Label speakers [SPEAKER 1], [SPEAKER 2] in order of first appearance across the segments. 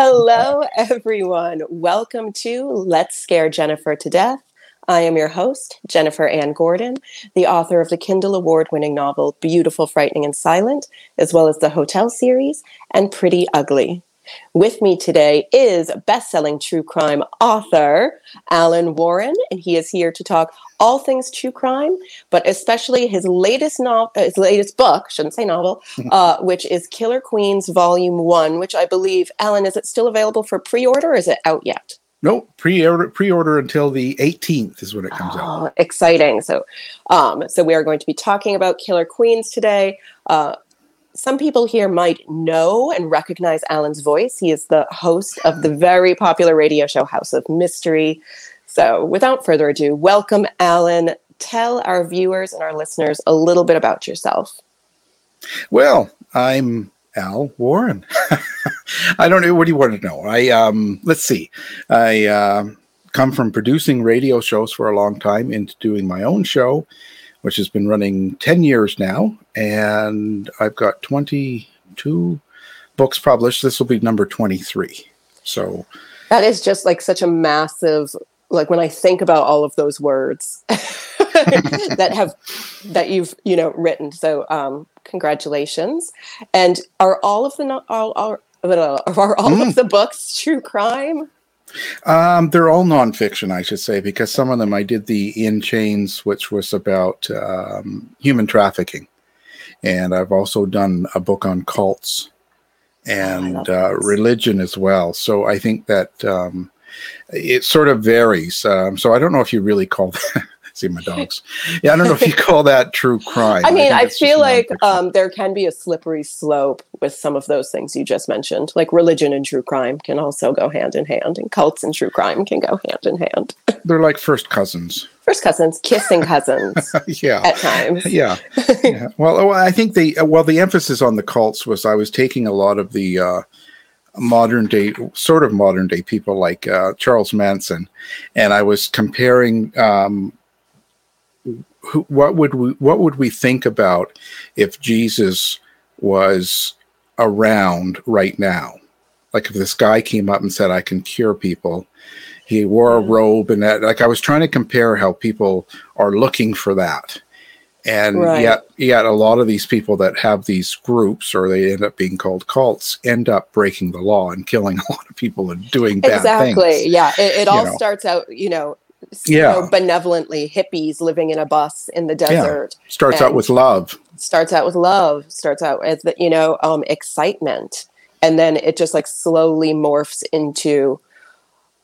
[SPEAKER 1] Hello, everyone. Welcome to Let's Scare Jennifer to Death. I am your host, Jennifer Anne Gordon, the author of the Kindle Award winning novel Beautiful, Frightening, and Silent, as well as the Hotel series and Pretty Ugly. With me today is best-selling true crime author Alan Warren, and he is here to talk all things true crime, but especially his latest novel, his latest book, shouldn't say novel, uh, which is Killer Queens Volume One, which I believe, Alan, is it still available for pre-order? or Is it out yet?
[SPEAKER 2] No, pre-order pre-order until the 18th is when it comes
[SPEAKER 1] oh,
[SPEAKER 2] out.
[SPEAKER 1] Exciting! So, um, so we are going to be talking about Killer Queens today. Uh, some people here might know and recognize Alan's voice. He is the host of the very popular radio show House of Mystery. So, without further ado, welcome, Alan. Tell our viewers and our listeners a little bit about yourself.
[SPEAKER 2] Well, I'm Al Warren. I don't know. What do you want to know? I um, let's see. I uh, come from producing radio shows for a long time into doing my own show which has been running 10 years now. And I've got 22 books published. This will be number 23. So
[SPEAKER 1] that is just like such a massive, like when I think about all of those words that have, that you've, you know, written. So, um, congratulations. And are all of the, all, all, are all mm. of the books true crime?
[SPEAKER 2] Um, they're all nonfiction, I should say, because some of them I did the In Chains, which was about um, human trafficking, and I've also done a book on cults and uh, religion as well. So I think that um, it sort of varies. Um, so I don't know if you really call that see my dogs. Yeah, I don't know if you call that true crime.
[SPEAKER 1] I mean, I, I feel like um, there can be a slippery slope with some of those things you just mentioned. Like religion and true crime can also go hand in hand, and cults and true crime can go hand in hand.
[SPEAKER 2] They're like first cousins.
[SPEAKER 1] First cousins, kissing cousins.
[SPEAKER 2] yeah,
[SPEAKER 1] at times.
[SPEAKER 2] Yeah. yeah. Well, oh, I think the well the emphasis on the cults was I was taking a lot of the. Uh, modern day sort of modern day people like uh, charles manson and i was comparing um, who, what would we what would we think about if Jesus was around right now? Like if this guy came up and said, "I can cure people," he wore a mm-hmm. robe and that. Like I was trying to compare how people are looking for that, and right. yet yet a lot of these people that have these groups or they end up being called cults end up breaking the law and killing a lot of people and doing bad
[SPEAKER 1] exactly.
[SPEAKER 2] things.
[SPEAKER 1] Exactly. Yeah. It, it all know. starts out, you know, yeah. Know, benevolently hippies living in a bus in the desert.
[SPEAKER 2] Yeah. Starts out with love.
[SPEAKER 1] Starts out with love. Starts out as the you know um, excitement, and then it just like slowly morphs into,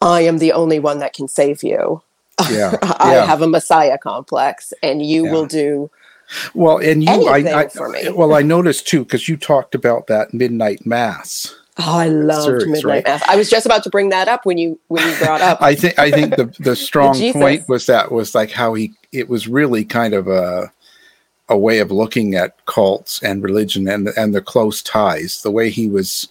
[SPEAKER 1] I am the only one that can save you.
[SPEAKER 2] Yeah,
[SPEAKER 1] I
[SPEAKER 2] yeah.
[SPEAKER 1] have a messiah complex, and you yeah. will do.
[SPEAKER 2] Well, and you, I, I well, I noticed too because you talked about that midnight mass
[SPEAKER 1] Oh, I loved series, Midnight right? Mass. I was just about to bring that up when you when you brought up.
[SPEAKER 2] I think I think the the strong point was that was like how he it was really kind of a a way of looking at cults and religion and and the close ties. The way he was,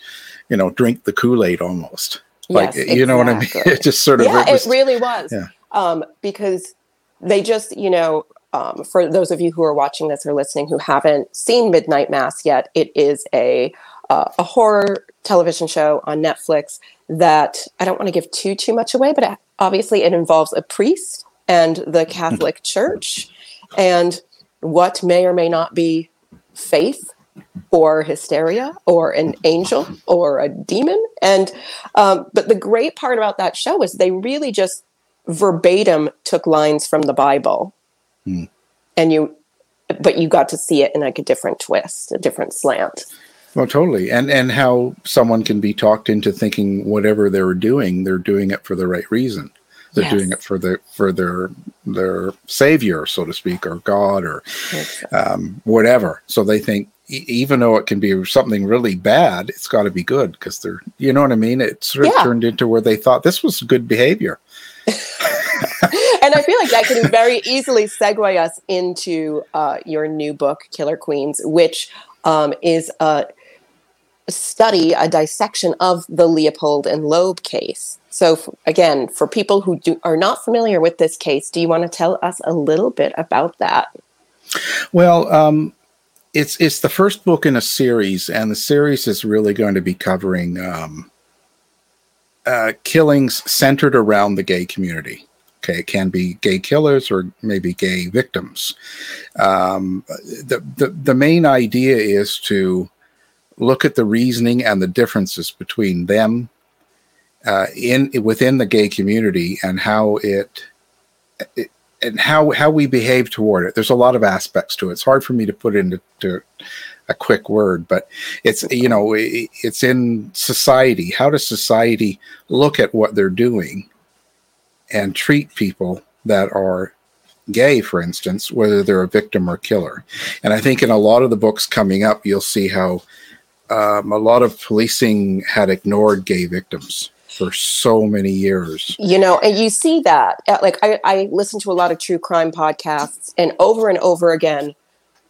[SPEAKER 2] you know, drink the Kool Aid almost. Like yes, you know what I mean? It just sort of
[SPEAKER 1] yeah, it, was, it really was. Yeah. Um, because they just you know um, for those of you who are watching this or listening who haven't seen Midnight Mass yet, it is a uh, a horror television show on Netflix that I don't want to give too too much away, but obviously it involves a priest and the Catholic Church and what may or may not be faith or hysteria or an angel or a demon. And um, but the great part about that show is they really just verbatim took lines from the bible. Hmm. and you but you got to see it in like a different twist a different slant
[SPEAKER 2] well, totally, and and how someone can be talked into thinking whatever they're doing, they're doing it for the right reason. They're yes. doing it for the for their their savior, so to speak, or God, or um, whatever. So they think, e- even though it can be something really bad, it's got to be good because they're, you know what I mean. It sort of yeah. turned into where they thought this was good behavior.
[SPEAKER 1] and I feel like that can very easily segue us into uh, your new book, Killer Queens, which um, is a study, a dissection of the Leopold and Loeb case. So, f- again, for people who do, are not familiar with this case, do you want to tell us a little bit about that?
[SPEAKER 2] Well, um, it's it's the first book in a series, and the series is really going to be covering um, uh, killings centered around the gay community. Okay, it can be gay killers or maybe gay victims. Um, the, the the main idea is to look at the reasoning and the differences between them uh, in within the gay community and how it, it, and how how we behave toward it. There's a lot of aspects to it. It's hard for me to put into to a quick word, but it's you know it's in society. How does society look at what they're doing and treat people that are gay, for instance, whether they're a victim or killer. And I think in a lot of the books coming up, you'll see how um, a lot of policing had ignored gay victims for so many years.
[SPEAKER 1] You know, and you see that. Uh, like, I, I listen to a lot of true crime podcasts, and over and over again,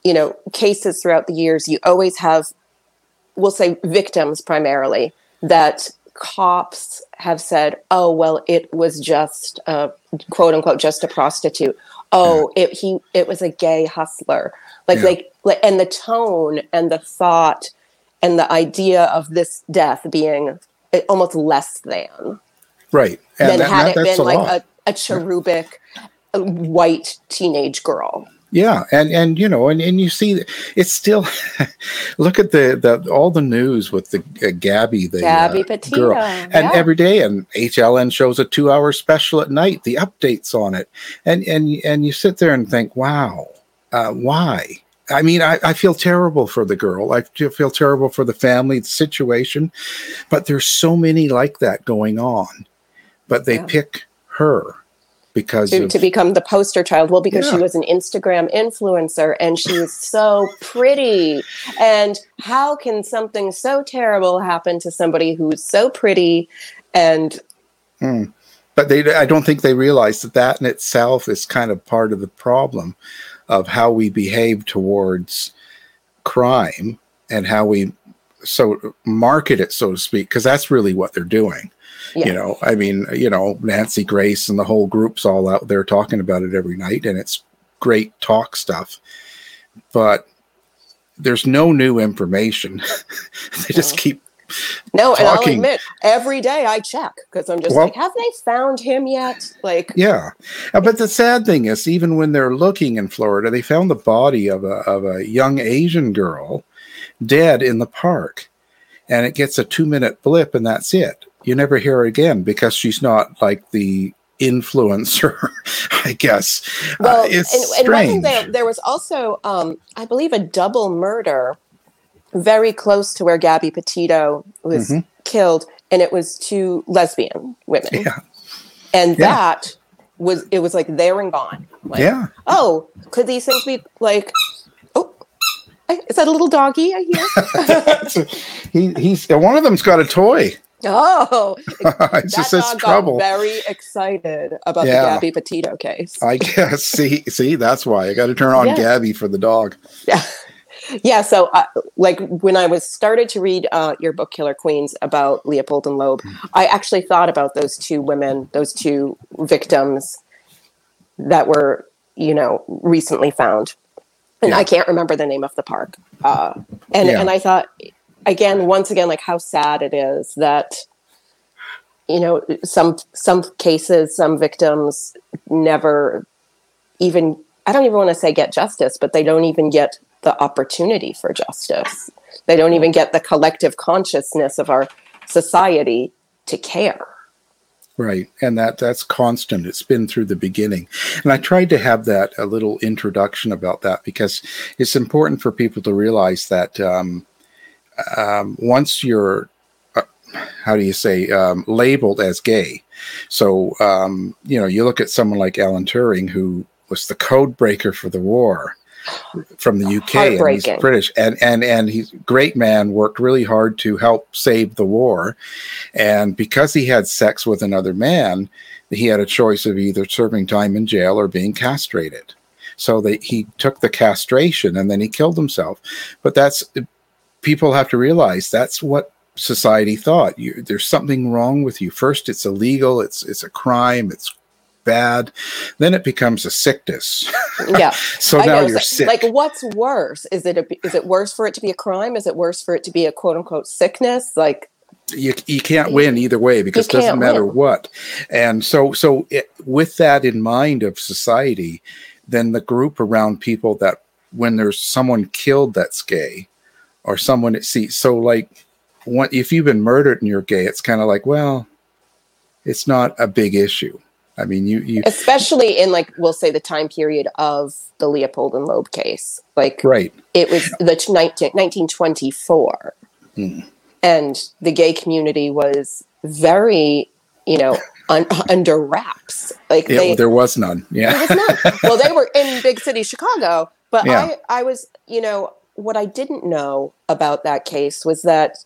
[SPEAKER 1] you know, cases throughout the years, you always have, we'll say victims primarily, that cops have said, "Oh, well, it was just a quote unquote just a prostitute." Oh, it he it was a gay hustler. Like yeah. like like and the tone and the thought and the idea of this death being almost less than
[SPEAKER 2] right
[SPEAKER 1] and than that, had it been a like a, a cherubic yeah. white teenage girl
[SPEAKER 2] yeah, and and you know, and, and you see, it's still. look at the the all the news with the uh, Gabby, the
[SPEAKER 1] Gabby uh, Petito, girl, and
[SPEAKER 2] yeah. every day, and HLN shows a two hour special at night, the updates on it, and and and you sit there and think, wow, uh, why? I mean, I, I feel terrible for the girl. I feel terrible for the family, the situation, but there's so many like that going on, but they yeah. pick her because
[SPEAKER 1] to,
[SPEAKER 2] of,
[SPEAKER 1] to become the poster child well because yeah. she was an instagram influencer and she was so pretty and how can something so terrible happen to somebody who's so pretty and
[SPEAKER 2] mm. but they i don't think they realize that that in itself is kind of part of the problem of how we behave towards crime and how we so market it so to speak because that's really what they're doing yeah. You know, I mean, you know, Nancy Grace and the whole group's all out there talking about it every night, and it's great talk stuff. But there's no new information. they just keep
[SPEAKER 1] no, talking. and I'll admit, every day I check because I'm just well, like, have they found him yet? Like,
[SPEAKER 2] yeah. Uh, but the sad thing is, even when they're looking in Florida, they found the body of a of a young Asian girl dead in the park, and it gets a two minute blip, and that's it you never hear her again because she's not like the influencer, I guess. Uh, well, uh, it's and, and strange.
[SPEAKER 1] There, there, was also, um, I believe, a double murder very close to where Gabby Petito was mm-hmm. killed, and it was two lesbian women.
[SPEAKER 2] Yeah.
[SPEAKER 1] And yeah. that was it was like there and gone. Like,
[SPEAKER 2] yeah.
[SPEAKER 1] Oh, could these things be like? Oh, is that a little doggy I
[SPEAKER 2] hear? he, he's one of them's got a toy.
[SPEAKER 1] Oh,
[SPEAKER 2] it's just it's trouble.
[SPEAKER 1] very excited about yeah. the Gabby Petito case.
[SPEAKER 2] I guess. See, see, that's why I got to turn on yeah. Gabby for the dog.
[SPEAKER 1] Yeah, yeah. So, uh, like when I was started to read uh, your book, Killer Queens, about Leopold and Loeb, mm. I actually thought about those two women, those two victims that were, you know, recently found, and yeah. I can't remember the name of the park. Uh, and and I thought again, once again, like how sad it is that you know some some cases, some victims never even I don't even want to say get justice, but they don't even get the opportunity for justice. They don't even get the collective consciousness of our society to care.
[SPEAKER 2] Right, and that that's constant. It's been through the beginning, and I tried to have that a little introduction about that because it's important for people to realize that um, um, once you're uh, how do you say um, labeled as gay so um, you know you look at someone like alan turing who was the code breaker for the war from the uk and he's british and and and he's a great man worked really hard to help save the war and because he had sex with another man he had a choice of either serving time in jail or being castrated so that he took the castration and then he killed himself but that's people have to realize that's what society thought. You, there's something wrong with you. First, it's illegal. It's it's a crime. It's bad. Then it becomes a sickness.
[SPEAKER 1] Yeah.
[SPEAKER 2] so now you're sick.
[SPEAKER 1] Like, what's worse? Is it a, is it worse for it to be a crime? Is it worse for it to be a quote unquote sickness? Like,
[SPEAKER 2] you, you can't win either way because it doesn't matter win. what and so so it, with that in mind of society then the group around people that when there's someone killed that's gay or someone it see so like if you've been murdered and you're gay it's kind of like well it's not a big issue i mean you you
[SPEAKER 1] especially in like we'll say the time period of the leopold and loeb case like
[SPEAKER 2] right
[SPEAKER 1] it was the 19, 1924 hmm. and the gay community was very you know un- under wraps like
[SPEAKER 2] yeah, they, there was none yeah
[SPEAKER 1] there was none. well they were in big city chicago but yeah. I, I was, you know, what I didn't know about that case was that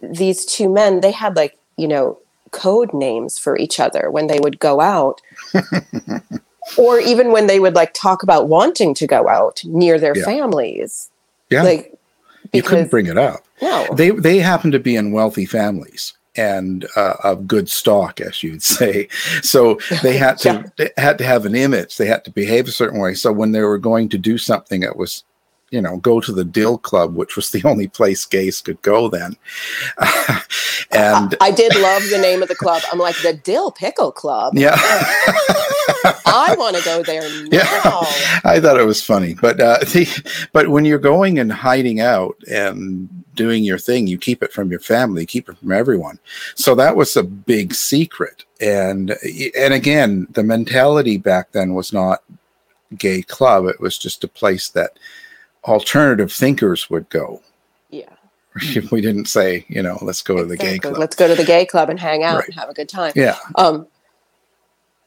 [SPEAKER 1] these two men, they had like, you know, code names for each other when they would go out. or even when they would like talk about wanting to go out near their yeah. families.
[SPEAKER 2] Yeah. Like because, you couldn't bring it up.
[SPEAKER 1] No.
[SPEAKER 2] They they happen to be in wealthy families and uh, of good stock, as you'd say. So they had to yeah. they had to have an image. They had to behave a certain way. So when they were going to do something that was, you know, go to the Dill Club, which was the only place gays could go then. And
[SPEAKER 1] I did love the name of the club. I'm like the Dill Pickle Club.
[SPEAKER 2] Yeah.
[SPEAKER 1] I want to go there now. Yeah,
[SPEAKER 2] I thought it was funny, but uh, the, but when you're going and hiding out and doing your thing, you keep it from your family, keep it from everyone. So that was a big secret. And and again, the mentality back then was not gay club. It was just a place that alternative thinkers would go. We didn't say, you know, let's go to the gay club.
[SPEAKER 1] Let's go to the gay club and hang out right. and have a good time.
[SPEAKER 2] Yeah.
[SPEAKER 1] Um,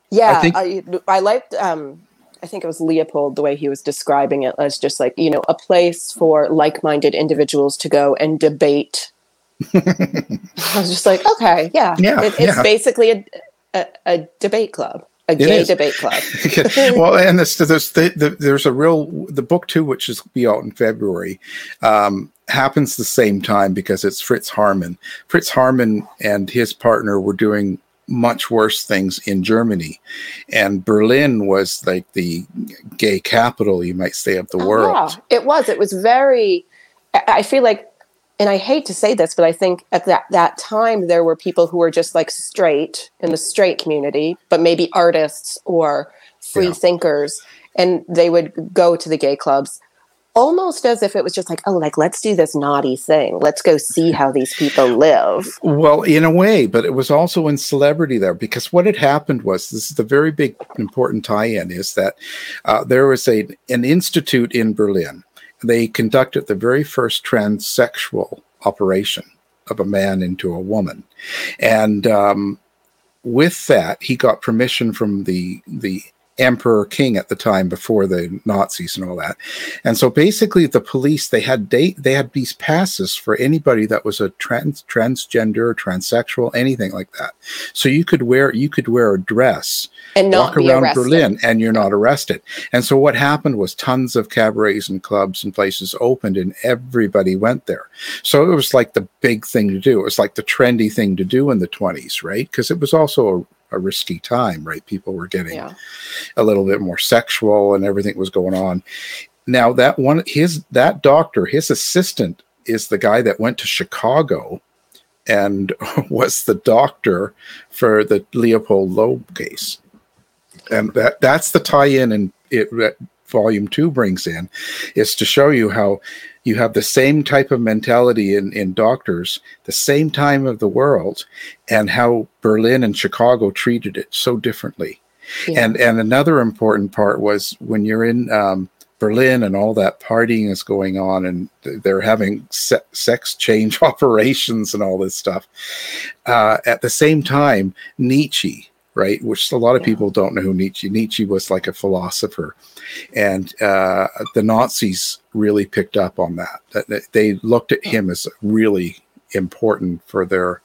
[SPEAKER 1] yeah, I, think, I, I liked um, I think it was Leopold, the way he was describing it as just like, you know, a place for like minded individuals to go and debate. I was just like, okay, yeah.
[SPEAKER 2] yeah
[SPEAKER 1] it, it's
[SPEAKER 2] yeah.
[SPEAKER 1] basically a, a, a, debate club. A gay debate club.
[SPEAKER 2] well, and this, there's the, the, there's a real the book too, which is be out in February, um, happens the same time because it's Fritz Haarmann. Fritz Haarmann and his partner were doing much worse things in Germany. And Berlin was like the gay capital, you might say, of the oh, world.
[SPEAKER 1] Yeah, it was. It was very, I feel like, and I hate to say this, but I think at that, that time there were people who were just like straight in the straight community, but maybe artists or free yeah. thinkers. And they would go to the gay clubs almost as if it was just like, oh, like let's do this naughty thing. Let's go see how these people live.
[SPEAKER 2] Well, in a way, but it was also in celebrity there because what had happened was this is the very big important tie-in is that uh, there was a an institute in Berlin. They conducted the very first transsexual operation of a man into a woman, and um, with that, he got permission from the the emperor king at the time before the Nazis and all that. And so basically the police they had date they had these passes for anybody that was a trans transgender, transsexual, anything like that. So you could wear you could wear a dress
[SPEAKER 1] and walk around arrested. Berlin
[SPEAKER 2] and you're not arrested. And so what happened was tons of cabarets and clubs and places opened and everybody went there. So it was like the big thing to do. It was like the trendy thing to do in the 20s, right? Because it was also a a risky time, right? People were getting yeah. a little bit more sexual and everything was going on. Now that one his that doctor, his assistant is the guy that went to Chicago and was the doctor for the Leopold Loeb case. And that that's the tie-in and it that volume two brings in is to show you how you have the same type of mentality in, in doctors, the same time of the world, and how Berlin and Chicago treated it so differently. Yeah. And and another important part was when you're in um, Berlin and all that partying is going on, and they're having se- sex change operations and all this stuff. Uh, at the same time, Nietzsche, right, which a lot of yeah. people don't know who Nietzsche. Nietzsche was like a philosopher, and uh, the Nazis really picked up on that. That They looked at him as really important for their,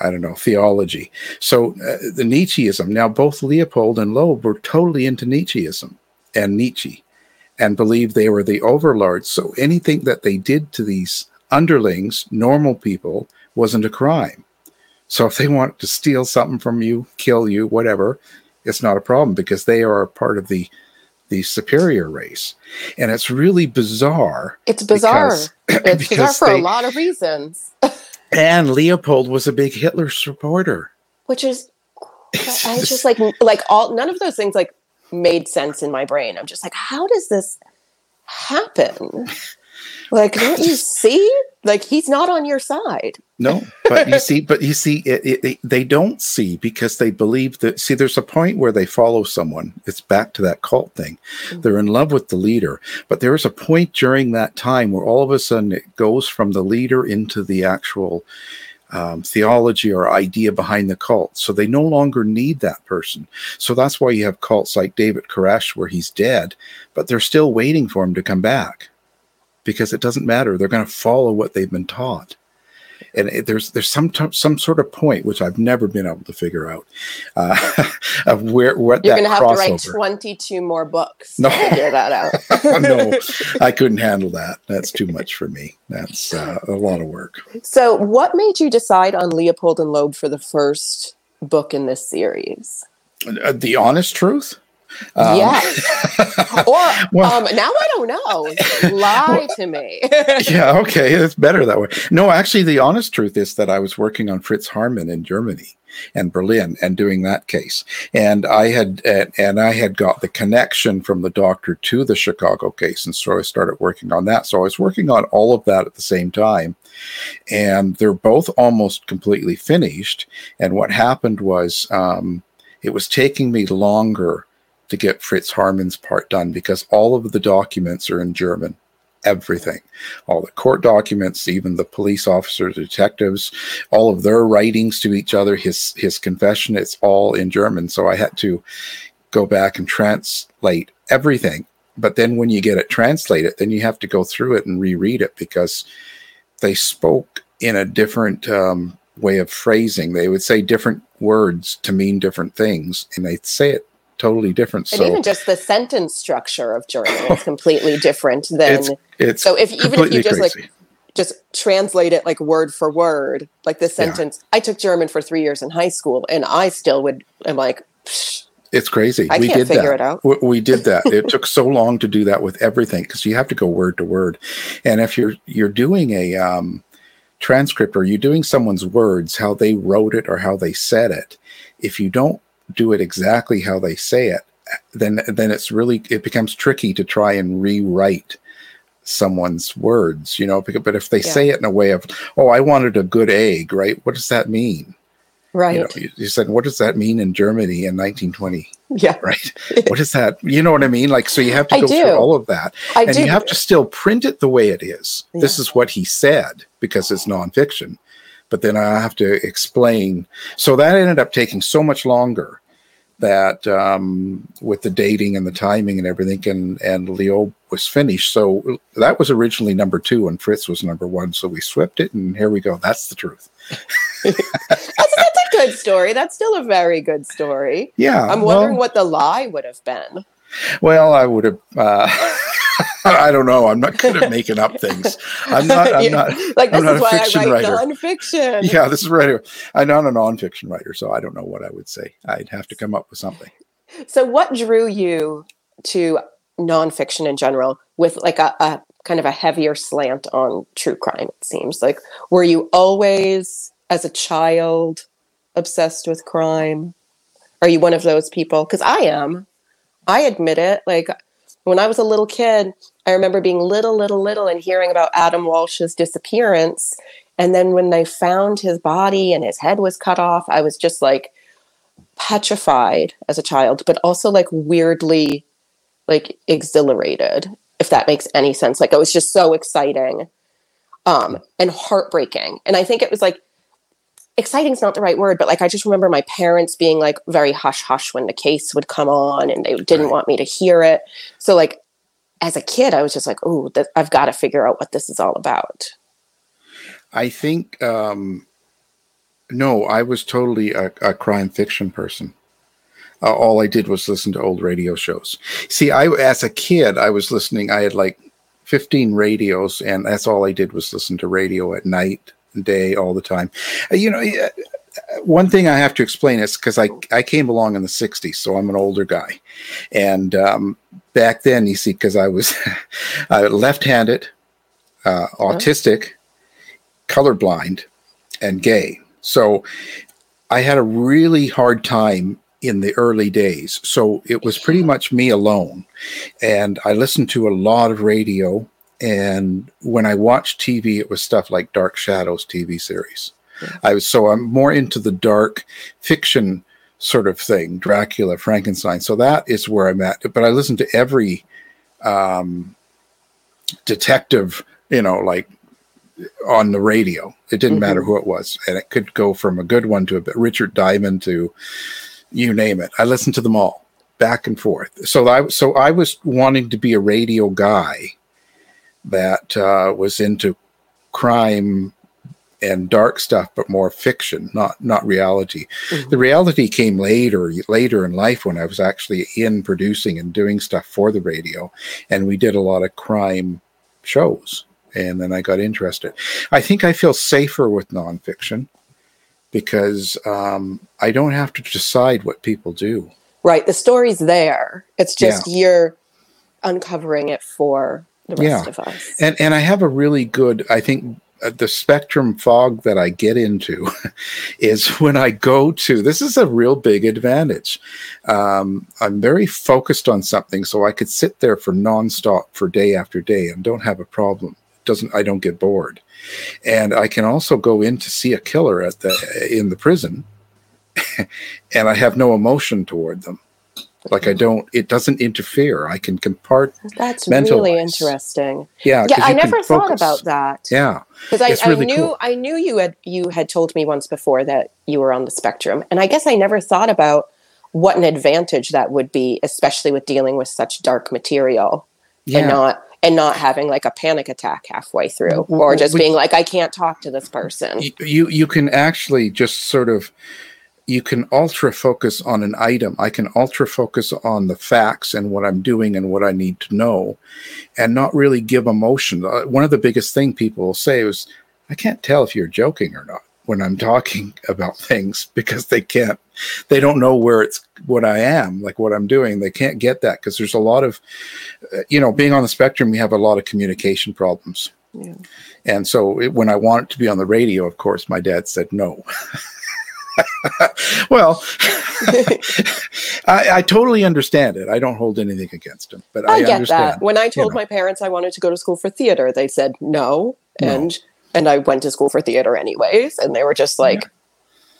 [SPEAKER 2] I don't know, theology. So uh, the Nietzscheism. Now, both Leopold and Loeb were totally into Nietzscheism and Nietzsche, and believed they were the overlords. So anything that they did to these underlings, normal people, wasn't a crime. So if they want to steal something from you, kill you, whatever, it's not a problem because they are a part of the the superior race. And it's really bizarre.
[SPEAKER 1] It's bizarre. Because, it's bizarre for they, a lot of reasons.
[SPEAKER 2] And Leopold was a big Hitler supporter.
[SPEAKER 1] Which is I was just like like all none of those things like made sense in my brain. I'm just like, how does this happen? Like, don't you see? Like, he's not on your side.
[SPEAKER 2] No, but you see, but you see, it, it, it, they don't see because they believe that. See, there's a point where they follow someone. It's back to that cult thing. Mm-hmm. They're in love with the leader, but there is a point during that time where all of a sudden it goes from the leader into the actual um, theology or idea behind the cult. So they no longer need that person. So that's why you have cults like David Koresh, where he's dead, but they're still waiting for him to come back because it doesn't matter. They're going to follow what they've been taught. And it, there's there's some t- some sort of point which I've never been able to figure out uh, of where what
[SPEAKER 1] you're
[SPEAKER 2] going
[SPEAKER 1] to have to write 22 more books no. to figure that
[SPEAKER 2] out. no, I couldn't handle that. That's too much for me. That's uh, a lot of work.
[SPEAKER 1] So, what made you decide on Leopold and Loeb for the first book in this series?
[SPEAKER 2] Uh, the honest truth.
[SPEAKER 1] Um, yeah. or well, um, now I don't know. Lie to me.
[SPEAKER 2] yeah. Okay. It's better that way. No, actually, the honest truth is that I was working on Fritz Haarmann in Germany and Berlin and doing that case, and I had and I had got the connection from the doctor to the Chicago case, and so I started working on that. So I was working on all of that at the same time, and they're both almost completely finished. And what happened was. Um, it was taking me longer to get Fritz Haarmann's part done because all of the documents are in German. Everything, all the court documents, even the police officers, detectives, all of their writings to each other, his his confession, it's all in German. So I had to go back and translate everything. But then when you get it translated, then you have to go through it and reread it because they spoke in a different um, way of phrasing. They would say different words to mean different things, and they'd say it totally different.
[SPEAKER 1] And so, even just the sentence structure of German is completely different than.
[SPEAKER 2] It's, it's
[SPEAKER 1] so if even if you just crazy. like just translate it like word for word, like the sentence. Yeah. I took German for three years in high school, and I still would. I'm like.
[SPEAKER 2] It's crazy.
[SPEAKER 1] I we did figure
[SPEAKER 2] that.
[SPEAKER 1] it out.
[SPEAKER 2] We, we did that. it took so long to do that with everything because you have to go word to word, and if you're you're doing a um, transcript or you're doing someone's words, how they wrote it or how they said it, if you don't do it exactly how they say it, then then it's really it becomes tricky to try and rewrite someone's words, you know. But if they yeah. say it in a way of, "Oh, I wanted a good egg," right? What does that mean?
[SPEAKER 1] Right.
[SPEAKER 2] You, know, you, you said, "What does that mean in Germany in 1920?"
[SPEAKER 1] Yeah.
[SPEAKER 2] Right. what is that? You know what I mean? Like, so you have to go through all of that,
[SPEAKER 1] I
[SPEAKER 2] and
[SPEAKER 1] do.
[SPEAKER 2] you have to still print it the way it is. Yeah. This is what he said because it's nonfiction but then I have to explain. So that ended up taking so much longer that um, with the dating and the timing and everything, and and Leo was finished. So that was originally number two, and Fritz was number one. So we swept it, and here we go. That's the truth.
[SPEAKER 1] that's, that's, a good story. That's still a very good story.
[SPEAKER 2] Yeah,
[SPEAKER 1] I'm wondering well, what the lie would have been.
[SPEAKER 2] Well, I would have. Uh, I don't know. I'm not good at making up things. I'm not. I'm not.
[SPEAKER 1] like this
[SPEAKER 2] I'm
[SPEAKER 1] is why I write writer. nonfiction.
[SPEAKER 2] Yeah, this is right. I'm not a nonfiction writer, so I don't know what I would say. I'd have to come up with something.
[SPEAKER 1] So, what drew you to nonfiction in general, with like a, a kind of a heavier slant on true crime? It seems like were you always, as a child, obsessed with crime? Are you one of those people? Because I am. I admit it. Like when I was a little kid, I remember being little, little, little and hearing about Adam Walsh's disappearance. And then when they found his body and his head was cut off, I was just like petrified as a child, but also like weirdly like exhilarated, if that makes any sense. Like it was just so exciting um, and heartbreaking. And I think it was like exciting is not the right word, but like I just remember my parents being like very hush hush when the case would come on and they didn't right. want me to hear it. So like as a kid, I was just like, oh, th- I've got to figure out what this is all about.
[SPEAKER 2] I think um, no, I was totally a, a crime fiction person. Uh, all I did was listen to old radio shows. See, I as a kid, I was listening. I had like 15 radios, and that's all I did was listen to radio at night day all the time. Uh, you know, one thing I have to explain is because I, I came along in the 60s, so I'm an older guy. And um, back then, you see, because I was uh, left handed, uh, autistic, colorblind, and gay. So I had a really hard time in the early days. So it was pretty much me alone. And I listened to a lot of radio. And when I watched TV, it was stuff like Dark Shadows TV series. I was so I'm more into the dark fiction sort of thing, Dracula, Frankenstein. So that is where I'm at. But I listen to every um, detective, you know, like on the radio. It didn't mm-hmm. matter who it was, and it could go from a good one to a bit Richard Diamond to you name it. I listened to them all back and forth. So I so I was wanting to be a radio guy that uh, was into crime and dark stuff, but more fiction, not not reality. Mm-hmm. The reality came later, later in life when I was actually in producing and doing stuff for the radio, and we did a lot of crime shows, and then I got interested. I think I feel safer with nonfiction because um, I don't have to decide what people do.
[SPEAKER 1] Right, the story's there. It's just yeah. you're uncovering it for the rest yeah. of us.
[SPEAKER 2] And and I have a really good, I think, uh, the spectrum fog that I get into is when I go to this is a real big advantage. Um, I'm very focused on something, so I could sit there for nonstop for day after day and don't have a problem. Doesn't I don't get bored, and I can also go in to see a killer at the in the prison, and I have no emotion toward them. Like I mm-hmm. don't, it doesn't interfere. I can compart.
[SPEAKER 1] That's really interesting.
[SPEAKER 2] Yeah,
[SPEAKER 1] yeah. I never thought about that.
[SPEAKER 2] Yeah,
[SPEAKER 1] because I, really knew cool. I knew you had you had told me once before that you were on the spectrum, and I guess I never thought about what an advantage that would be, especially with dealing with such dark material yeah. and not and not having like a panic attack halfway through, or just being like, I can't talk to this person.
[SPEAKER 2] You you can actually just sort of you can ultra focus on an item. I can ultra focus on the facts and what I'm doing and what I need to know and not really give emotion. Uh, one of the biggest thing people will say is, I can't tell if you're joking or not when I'm talking about things because they can't, they don't know where it's what I am, like what I'm doing. They can't get that because there's a lot of, uh, you know, being on the spectrum, we have a lot of communication problems. Yeah. And so it, when I wanted to be on the radio, of course, my dad said no. well, I, I, totally understand it. I don't hold anything against him, but I, I get
[SPEAKER 1] that. When I told you know. my parents I wanted to go to school for theater, they said no, no, and and I went to school for theater anyways, and they were just like,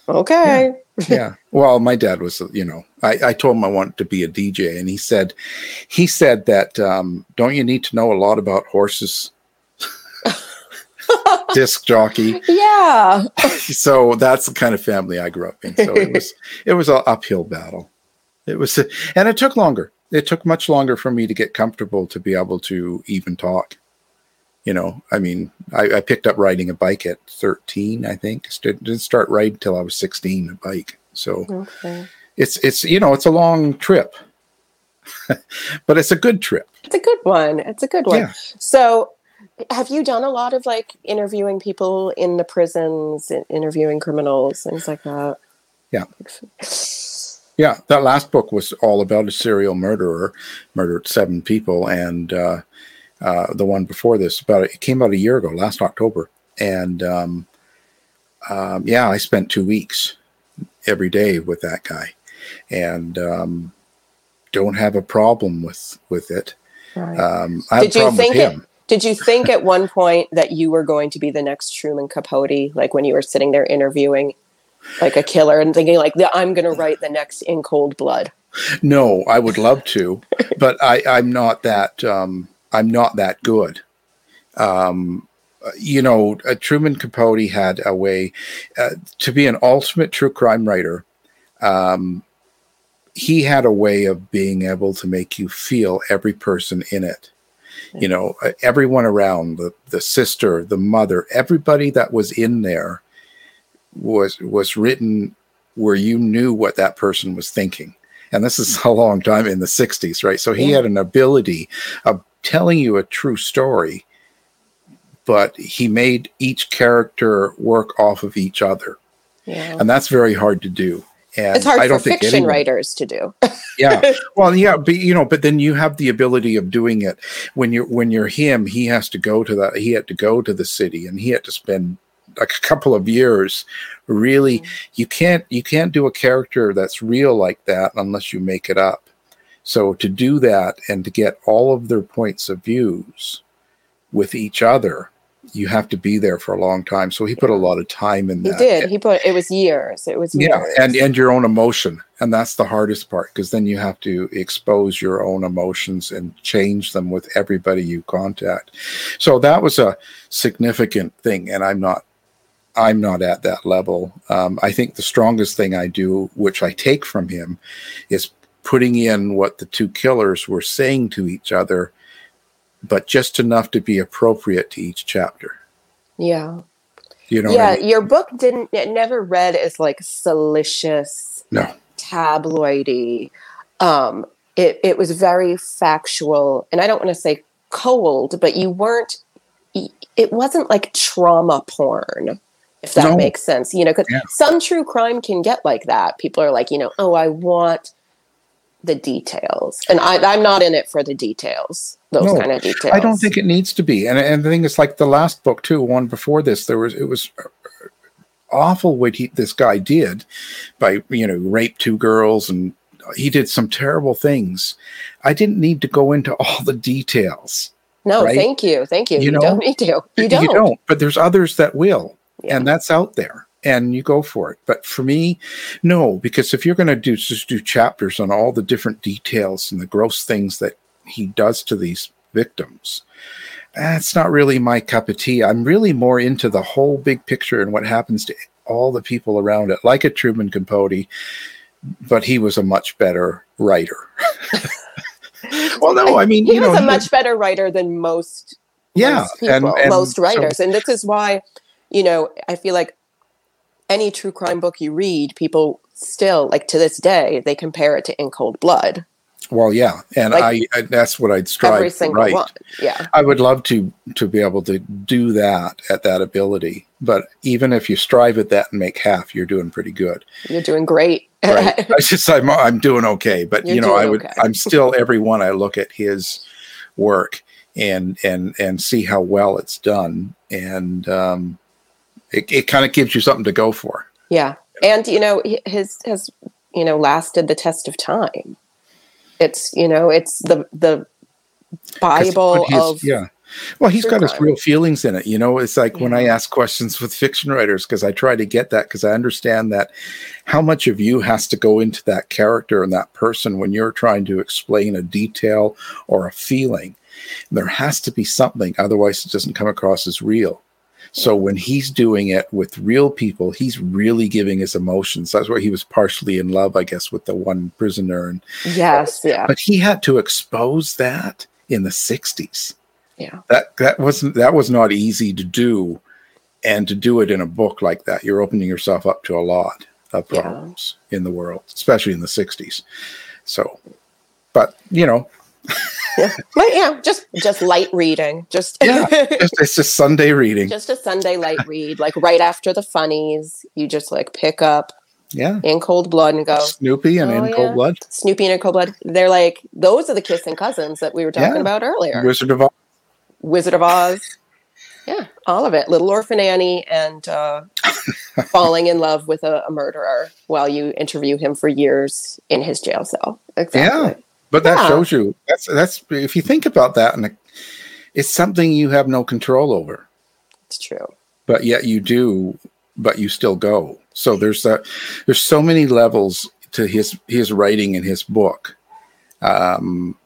[SPEAKER 1] yeah. okay.
[SPEAKER 2] Yeah. yeah. Well, my dad was, you know, I, I told him I wanted to be a DJ, and he said, he said that um, don't you need to know a lot about horses? disc jockey.
[SPEAKER 1] Yeah.
[SPEAKER 2] so that's the kind of family I grew up in. So it was it was an uphill battle. It was, and it took longer. It took much longer for me to get comfortable to be able to even talk. You know, I mean, I, I picked up riding a bike at 13, I think. Didn't start riding until I was 16, a bike. So okay. it's it's you know it's a long trip, but it's a good trip.
[SPEAKER 1] It's a good one. It's a good one. Yeah. So have you done a lot of like interviewing people in the prisons, interviewing criminals, things like that?
[SPEAKER 2] Yeah. Yeah, that last book was all about a serial murderer, murdered seven people, and uh, uh, the one before this about it came out a year ago, last October, and um, um, yeah, I spent two weeks every day with that guy, and um, don't have a problem with with it. Right. Um, I Did you think it?
[SPEAKER 1] Did you think at one point that you were going to be the next Truman Capote, like when you were sitting there interviewing like a killer and thinking like I'm going to write the next In Cold Blood?
[SPEAKER 2] No, I would love to, but I, I'm not that. Um, I'm not that good. Um, you know, uh, Truman Capote had a way uh, to be an ultimate true crime writer. Um, he had a way of being able to make you feel every person in it you know uh, everyone around the the sister the mother everybody that was in there was was written where you knew what that person was thinking and this is a long time in the 60s right so he yeah. had an ability of telling you a true story but he made each character work off of each other yeah. and that's very hard to do and
[SPEAKER 1] it's hard I don't for think fiction anyone, writers to do.
[SPEAKER 2] yeah, well, yeah, but you know, but then you have the ability of doing it when you're when you're him. He has to go to that. He had to go to the city, and he had to spend like a couple of years really mm-hmm. you can't you can't do a character that's real like that unless you make it up so to do that and to get all of their points of views with each other you have to be there for a long time. So he put a lot of time in that.
[SPEAKER 1] He did. He put it was years. It was years.
[SPEAKER 2] yeah, and and your own emotion, and that's the hardest part because then you have to expose your own emotions and change them with everybody you contact. So that was a significant thing, and I'm not. I'm not at that level. Um, I think the strongest thing I do, which I take from him, is putting in what the two killers were saying to each other but just enough to be appropriate to each chapter.
[SPEAKER 1] Yeah.
[SPEAKER 2] You know,
[SPEAKER 1] yeah, I mean? your book didn't it never read as like salacious,
[SPEAKER 2] no,
[SPEAKER 1] tabloidy. Um, it it was very factual, and I don't want to say cold, but you weren't. It wasn't like trauma porn, if that no. makes sense. You know, because yeah. some true crime can get like that. People are like, you know, oh, I want the details, and I, I'm not in it for the details those no, kind of details.
[SPEAKER 2] I don't think it needs to be. And and the thing is, like the last book too, one before this, there was it was awful what he this guy did by you know rape two girls and he did some terrible things. I didn't need to go into all the details.
[SPEAKER 1] No, right? thank you, thank you. You, you know, don't need to. You don't.
[SPEAKER 2] You don't. But there's others that will, yeah. and that's out there and you go for it. But for me, no, because if you're going to do just do chapters on all the different details and the gross things that he does to these victims. That's not really my cup of tea. I'm really more into the whole big picture and what happens to all the people around it, like a Truman Capote, but he was a much better writer. well, no, I mean,
[SPEAKER 1] he was
[SPEAKER 2] know,
[SPEAKER 1] a much better writer than most,
[SPEAKER 2] yeah,
[SPEAKER 1] most people, and, and most writers, so, and this is why, you know, I feel like any true crime book you read, people still like to this day they compare it to In Cold Blood
[SPEAKER 2] well, yeah, and like, I, I, that's what I'd strive every single right. one.
[SPEAKER 1] Yeah,
[SPEAKER 2] I would love to to be able to do that at that ability. But even if you strive at that and make half, you're doing pretty good.
[SPEAKER 1] You're doing great.
[SPEAKER 2] right. I just I'm I'm doing okay, but you're you know I would okay. I'm still every one I look at his work and and and see how well it's done, and um, it it kind of gives you something to go for.
[SPEAKER 1] Yeah, and you know his has you know lasted the test of time. It's you know it's the the bible of
[SPEAKER 2] yeah. Well he's got his real feelings in it you know? It's like yeah. when i ask questions with fiction writers because i try to get that because i understand that how much of you has to go into that character and that person when you're trying to explain a detail or a feeling. There has to be something otherwise it doesn't come across as real so when he's doing it with real people, he's really giving his emotions. That's why he was partially in love, I guess, with the one prisoner. And
[SPEAKER 1] yes, yeah.
[SPEAKER 2] But he had to expose that in the '60s.
[SPEAKER 1] Yeah,
[SPEAKER 2] that that wasn't that was not easy to do, and to do it in a book like that, you're opening yourself up to a lot of problems yeah. in the world, especially in the '60s. So, but you know.
[SPEAKER 1] yeah. But yeah, just just light reading. Just
[SPEAKER 2] yeah, just, it's just Sunday reading.
[SPEAKER 1] Just a Sunday light read, like right after the funnies. You just like pick up,
[SPEAKER 2] yeah,
[SPEAKER 1] in cold blood and go
[SPEAKER 2] Snoopy and oh, in yeah. cold blood.
[SPEAKER 1] Snoopy and in cold blood. They're like those are the kissing cousins that we were talking yeah. about earlier.
[SPEAKER 2] Wizard of Oz.
[SPEAKER 1] Wizard of Oz. Yeah, all of it. Little Orphan Annie and uh, falling in love with a, a, murderer while you interview him for years in his jail cell. Exactly.
[SPEAKER 2] Yeah. But that yeah. shows you that's that's if you think about that, and it's something you have no control over.
[SPEAKER 1] It's true.
[SPEAKER 2] But yet you do, but you still go. So there's that. There's so many levels to his his writing in his book. Um,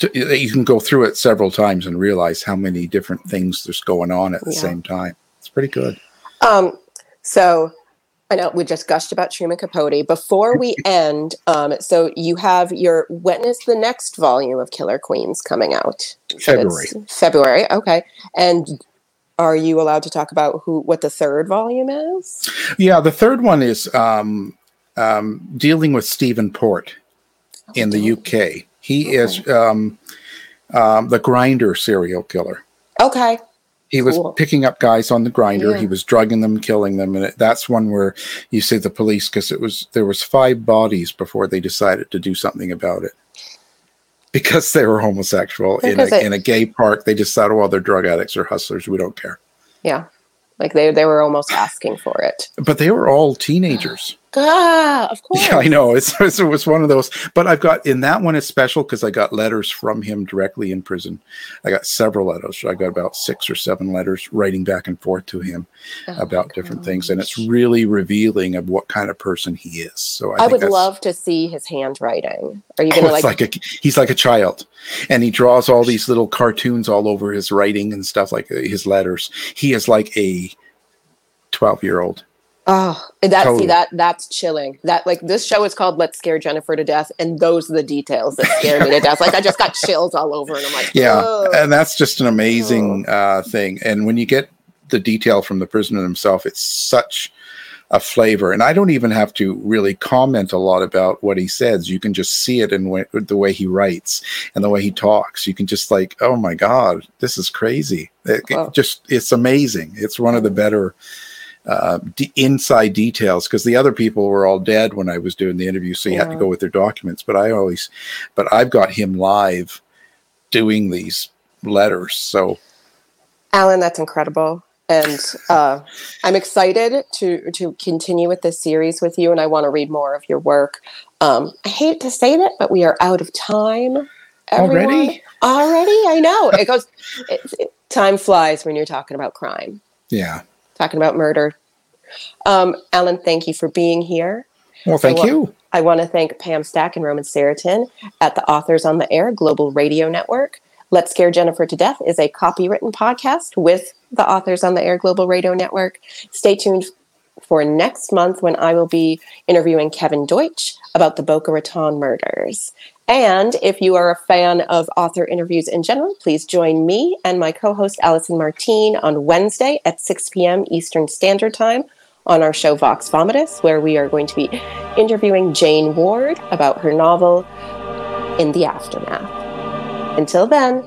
[SPEAKER 2] to, you can go through it several times and realize how many different things there's going on at the yeah. same time. It's pretty good.
[SPEAKER 1] Um, so I know we just gushed about Truman Capote. Before we end, um, so you have your witness the next volume of Killer Queens coming out.
[SPEAKER 2] February.
[SPEAKER 1] February, okay. And are you allowed to talk about who what the third volume is?
[SPEAKER 2] Yeah, the third one is um, um, dealing with Stephen Port oh, in the UK. He okay. is um, um, the Grindr serial killer.
[SPEAKER 1] Okay.
[SPEAKER 2] He was cool. picking up guys on the Grindr. Yeah. He was drugging them, killing them, and it, that's one where you see the police because it was there was five bodies before they decided to do something about it because they were homosexual in a, it, in a gay park. They just thought, oh, well, they're drug addicts or hustlers. We don't care.
[SPEAKER 1] Yeah, Like they they were almost asking for it.
[SPEAKER 2] But they were all teenagers.
[SPEAKER 1] Ah, of course.
[SPEAKER 2] Yeah, I know. It's, it was one of those. But I've got in that one, it's special because I got letters from him directly in prison. I got several letters. I got about six or seven letters writing back and forth to him oh about different things. And it's really revealing of what kind of person he is. So
[SPEAKER 1] I, I would love to see his handwriting. Are you
[SPEAKER 2] going
[SPEAKER 1] to oh, like,
[SPEAKER 2] like a, he's like a child and he draws all these little cartoons all over his writing and stuff like uh, his letters. He is like a 12 year old.
[SPEAKER 1] Oh, that totally. see that that's chilling. That like this show is called "Let's Scare Jennifer to Death," and those are the details that scare me to death. Like I just got chills all over, and I'm like,
[SPEAKER 2] yeah, Ugh. and that's just an amazing uh, thing. And when you get the detail from the prisoner himself, it's such a flavor. And I don't even have to really comment a lot about what he says. You can just see it in w- the way he writes and the way he talks. You can just like, oh my god, this is crazy. It, it just it's amazing. It's one of the better uh, d- inside details because the other people were all dead when I was doing the interview, so you yeah. had to go with their documents. But I always, but I've got him live doing these letters. So,
[SPEAKER 1] Alan, that's incredible, and uh, I'm excited to to continue with this series with you, and I want to read more of your work. Um, I hate to say that, but we are out of time.
[SPEAKER 2] Everyone. Already?
[SPEAKER 1] Already, I know it goes. It, it, time flies when you're talking about crime.
[SPEAKER 2] Yeah
[SPEAKER 1] talking about murder. Um, Alan, thank you for being here.
[SPEAKER 2] Well, thank I you.
[SPEAKER 1] I want to thank Pam Stack and Roman Saratin at the Authors on the Air Global Radio Network. Let's Scare Jennifer to Death is a copywritten podcast with the Authors on the Air Global Radio Network. Stay tuned for next month when I will be interviewing Kevin Deutsch about the Boca Raton murders. And if you are a fan of author interviews in general, please join me and my co host Allison Martine on Wednesday at 6 p.m. Eastern Standard Time on our show Vox Vomitus, where we are going to be interviewing Jane Ward about her novel In the Aftermath. Until then,